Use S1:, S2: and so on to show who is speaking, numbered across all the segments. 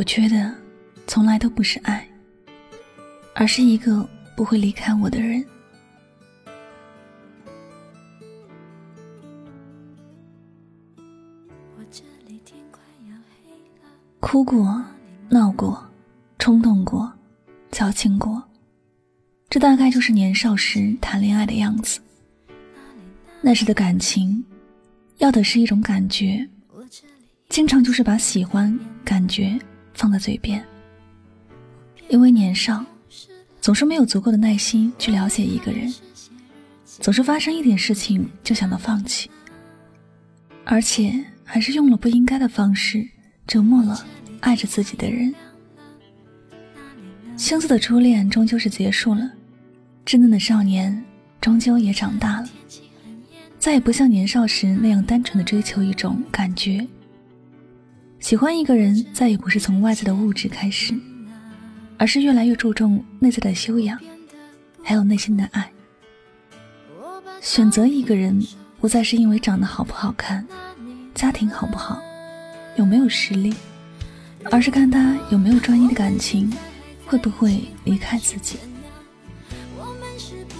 S1: 我缺的，从来都不是爱，而是一个不会离开我的人。哭过，闹过，冲动过，矫情过，这大概就是年少时谈恋爱的样子。那时的感情，要的是一种感觉，经常就是把喜欢感觉。放在嘴边，因为年少，总是没有足够的耐心去了解一个人，总是发生一点事情就想到放弃，而且还是用了不应该的方式折磨了爱着自己的人。青涩的初恋终究是结束了，稚嫩的少年终究也长大了，再也不像年少时那样单纯的追求一种感觉。喜欢一个人，再也不是从外在的物质开始，而是越来越注重内在的修养，还有内心的爱。选择一个人，不再是因为长得好不好看，家庭好不好，有没有实力，而是看他有没有专一的感情，会不会离开自己。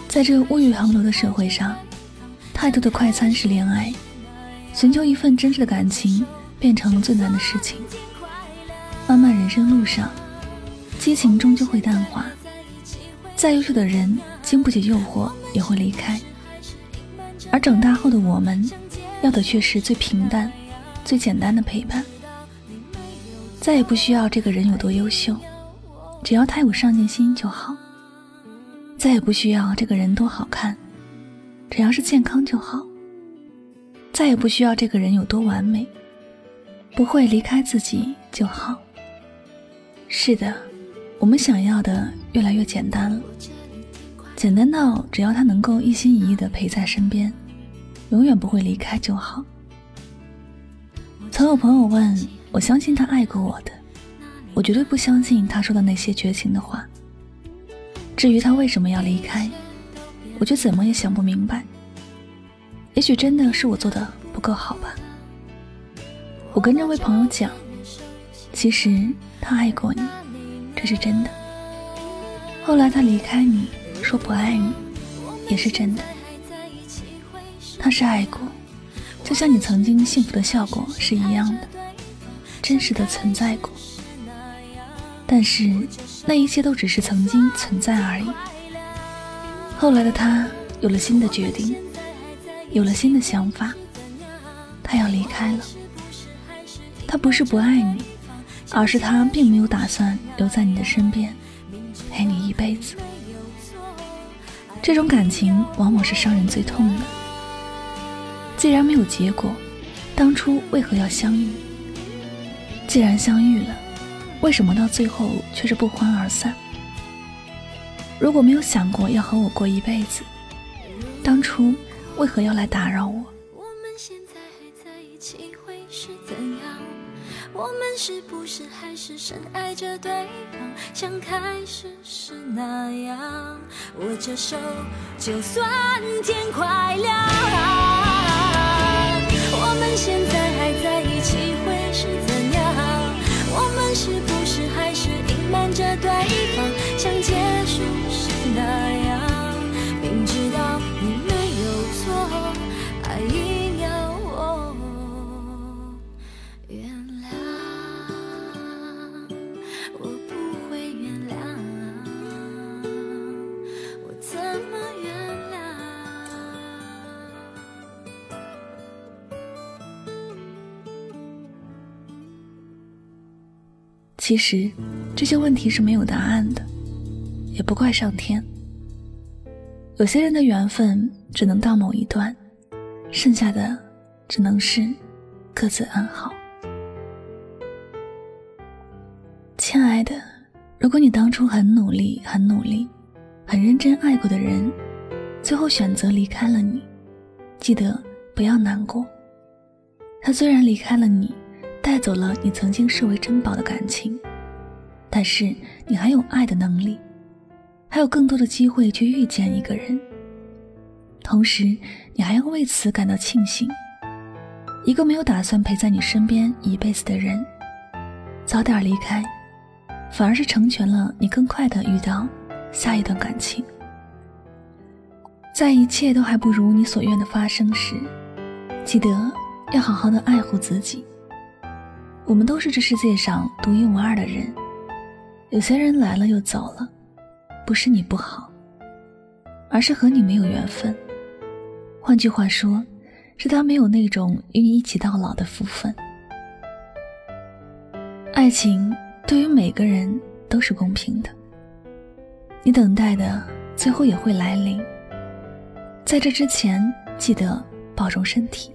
S1: 在这物欲横流的社会上，太多的快餐式恋爱，寻求一份真挚的感情。变成了最难的事情。漫漫人生路上，激情终究会淡化。再优秀的人，经不起诱惑也会离开。而长大后的我们，要的却是最平淡、最简单的陪伴。再也不需要这个人有多优秀，只要他有上进心就好。再也不需要这个人多好看，只要是健康就好。再也不需要这个人有多完美。不会离开自己就好。是的，我们想要的越来越简单了，简单到只要他能够一心一意的陪在身边，永远不会离开就好。曾有朋友问我，相信他爱过我的，我绝对不相信他说的那些绝情的话。至于他为什么要离开，我却怎么也想不明白。也许真的是我做的不够好吧。我跟这位朋友讲，其实他爱过你，这是真的。后来他离开你，说不爱你，也是真的。他是爱过，就像你曾经幸福的笑过是一样的，真实的存在过。但是那一切都只是曾经存在而已。后来的他有了新的决定，有了新的想法，他要离开了。他不是不爱你，而是他并没有打算留在你的身边，陪你一辈子。这种感情往往是伤人最痛的。既然没有结果，当初为何要相遇？既然相遇了，为什么到最后却是不欢而散？如果没有想过要和我过一辈子，当初为何要来打扰我？我们是不是还是深爱着对方，像开始时那样？握着手，就算天快亮。我们现在还在一起会是怎样？我们是其实，这些问题是没有答案的，也不怪上天。有些人的缘分只能到某一段，剩下的只能是各自安好。亲爱的，如果你当初很努力、很努力、很认真爱过的人，最后选择离开了你，记得不要难过。他虽然离开了你，带走了你曾经视为珍宝的感情，但是你还有爱的能力。还有更多的机会去遇见一个人，同时你还要为此感到庆幸。一个没有打算陪在你身边一辈子的人，早点离开，反而是成全了你更快的遇到下一段感情。在一切都还不如你所愿的发生时，记得要好好的爱护自己。我们都是这世界上独一无二的人，有些人来了又走了。不是你不好，而是和你没有缘分。换句话说，是他没有那种与你一起到老的福分。爱情对于每个人都是公平的，你等待的最后也会来临。在这之前，记得保重身体，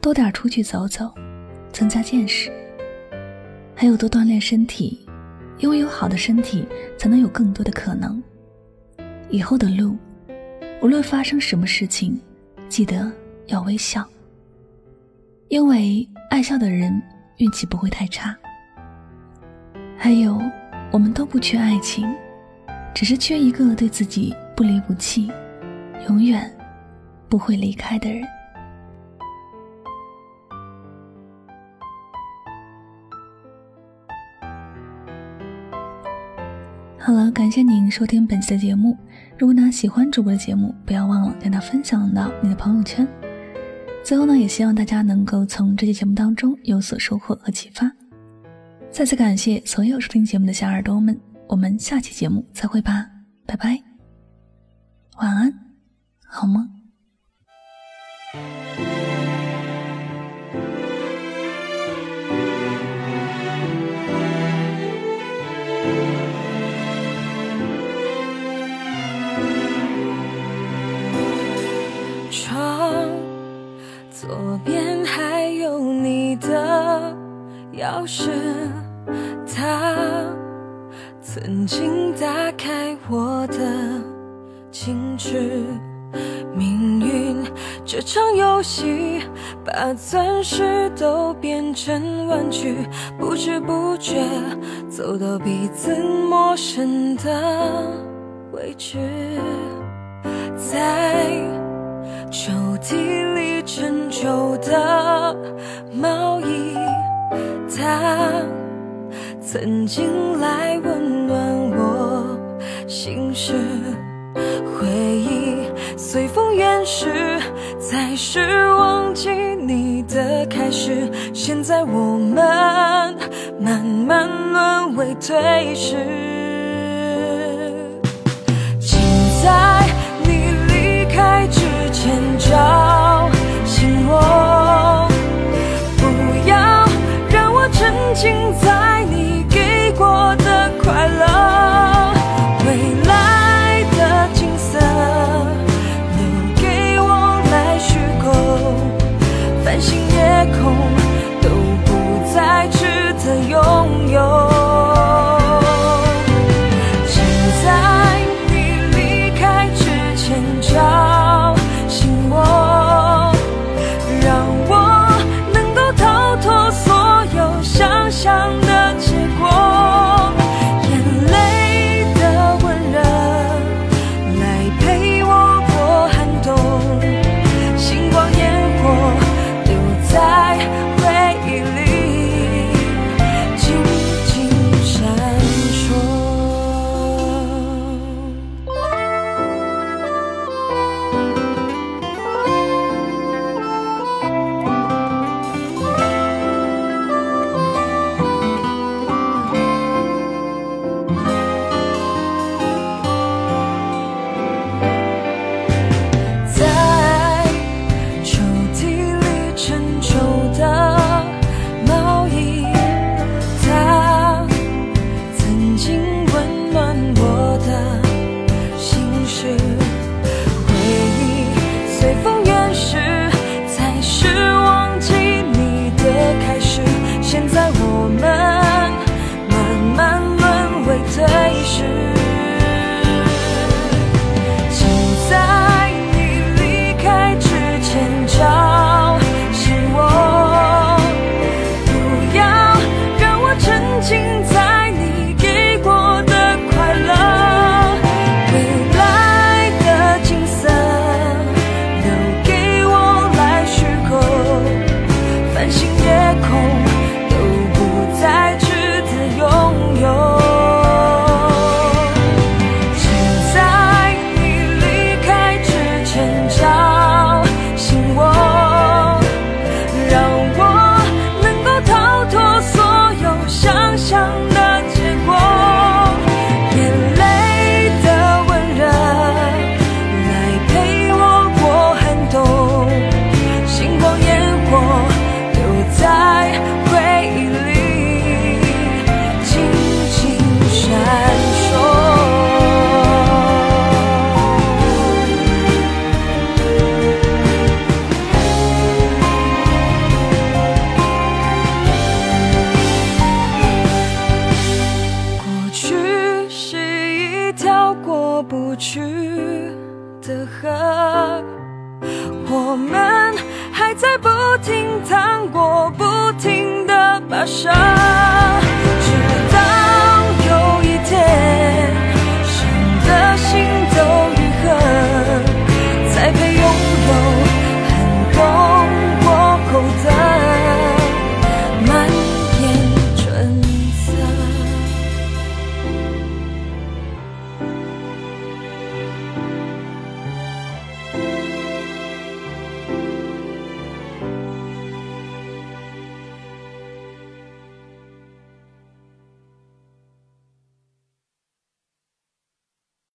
S1: 多点出去走走，增加见识，还有多锻炼身体。因为有好的身体，才能有更多的可能。以后的路，无论发生什么事情，记得要微笑。因为爱笑的人运气不会太差。还有，我们都不缺爱情，只是缺一个对自己不离不弃、永远不会离开的人。好了，感谢您收听本期的节目。如果呢喜欢主播的节目，不要忘了将它分享到你的朋友圈。最后呢，也希望大家能够从这期节目当中有所收获和启发。再次感谢所有收听节目的小耳朵们，我们下期节目再会吧，拜拜，晚安，好梦。
S2: 钥匙，它曾经打开我的矜持。命运这场游戏，把钻石都变成玩具，不知不觉走到彼此陌生的位置，在抽屉里陈旧的曾经来温暖我心事，回忆随风远逝，才是忘记你的开始。现在我们慢慢沦为对视，过不去的河。我们还在不停趟过不停的跋涉